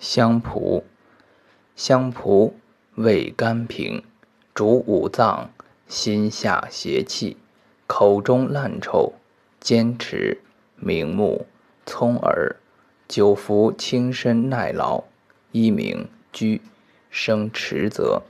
香蒲，香蒲味甘平，主五脏，心下邪气，口中烂臭，坚持，明目，聪耳，久服轻身耐劳，一名居，生迟泽。